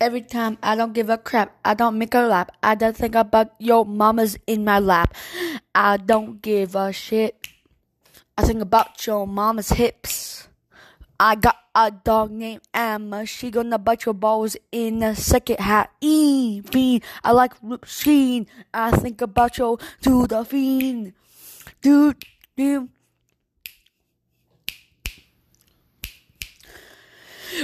Every time I don't give a crap, I don't make a lap. I don't think about your mama's in my lap. I don't give a shit. I think about your mama's hips. I got a dog named Emma. She gonna bite your balls in a second half. E fiend. I like Rip Sheen. I think about your to the fiend. Dude, dude.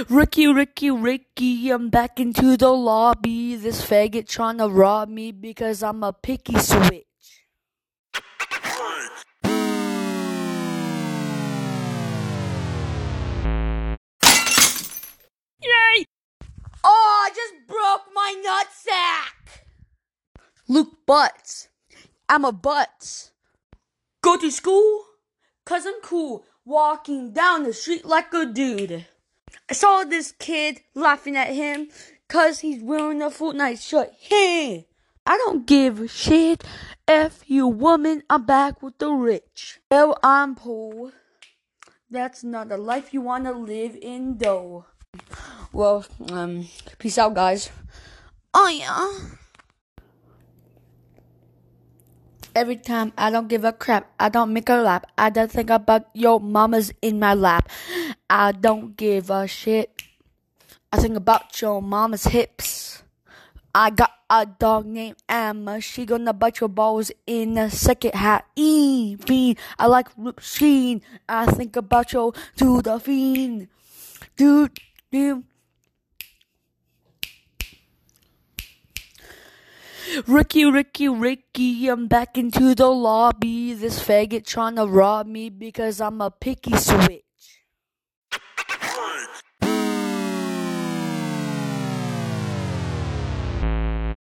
Ricky, Ricky, Ricky, I'm back into the lobby. This faggot trying to rob me because I'm a picky switch. Yay! Oh, I just broke my nutsack! Luke Butts. I'm a Butts. Go to school? Cause I'm cool. Walking down the street like a dude. I saw this kid laughing at him cause he's wearing a Fortnite shirt. Hey! I don't give a shit. if you woman, I'm back with the rich. Well, I'm poor. That's not the life you wanna live in though. Well, um, peace out guys. Oh yeah. Every time I don't give a crap, I don't make a lap. I don't think about your mama's in my lap. I don't give a shit. I think about your mama's hips. I got a dog named Emma. She gonna bite your balls in a second half. E fiend. I like Rip Sheen. I think about your to the fiend. Dude, dude. Ricky, Ricky, Ricky, I'm back into the lobby. This faggot trying to rob me because I'm a picky switch.